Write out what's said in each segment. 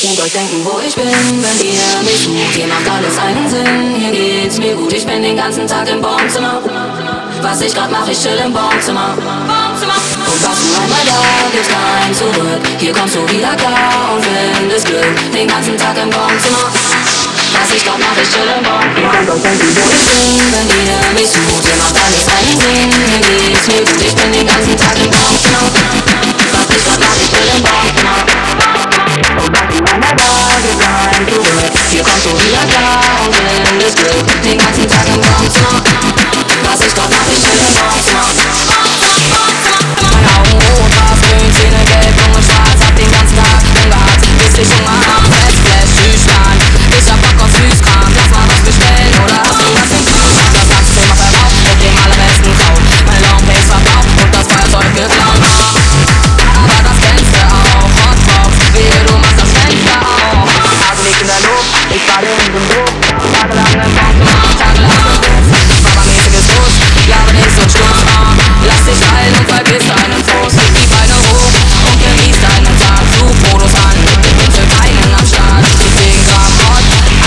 könnt euch denken, wo ich bin, wenn ihr mich sucht. Hier macht alles einen Sinn, hier geht's mir gut. Ich bin den ganzen Tag im Baumzimmer. Was ich grad mach, ich chill im Baumzimmer. Und was du einmal da gibst, kein zurück. Hier kommst du wieder klar und findest Glück. Den ganzen Tag im Baumzimmer. Was ich grad mach, ich chill im Baumzimmer. Ihr könnt euch denken, wo ich bin, wenn ihr mich sucht. Hier macht alles einen Sinn, hier geht's mir gut. Ich bin den ganzen zurück. Hier kommst du wieder klar und findest Glück. Den ganzen Tag im ich bade in dem Druck Tagelang im Bankzimmer, tagelang im Bus Babamäßiges Los, glaube nicht ah. Lass dich ein und vergiss deinen Toast Leg die Beine hoch und genieß deinen Tag. Such an, ich bin für keinen am Start. Ich 10 Gramm Hot,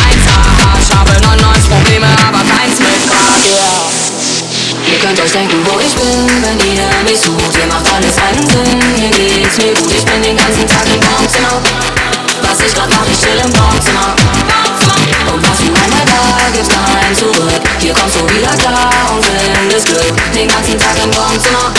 1 hart Ich habe 99 Probleme, aber keins mit Grad yeah. Ihr könnt euch denken, wo ich bin, wenn ihr mich sucht. Hier macht alles einen Sinn, Hier kommst du wieder klar und findest Glück Den ganzen Tag im Baumzimmer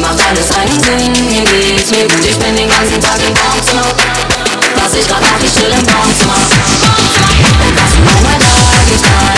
mich sucht. Hier macht alles einen Sinn, hier geht's mir gut. Ich bin den ganzen Tag im Baumzimmer. Was ich grad mach, ich chill im Baumzimmer. Und was du einmal da gibst, kein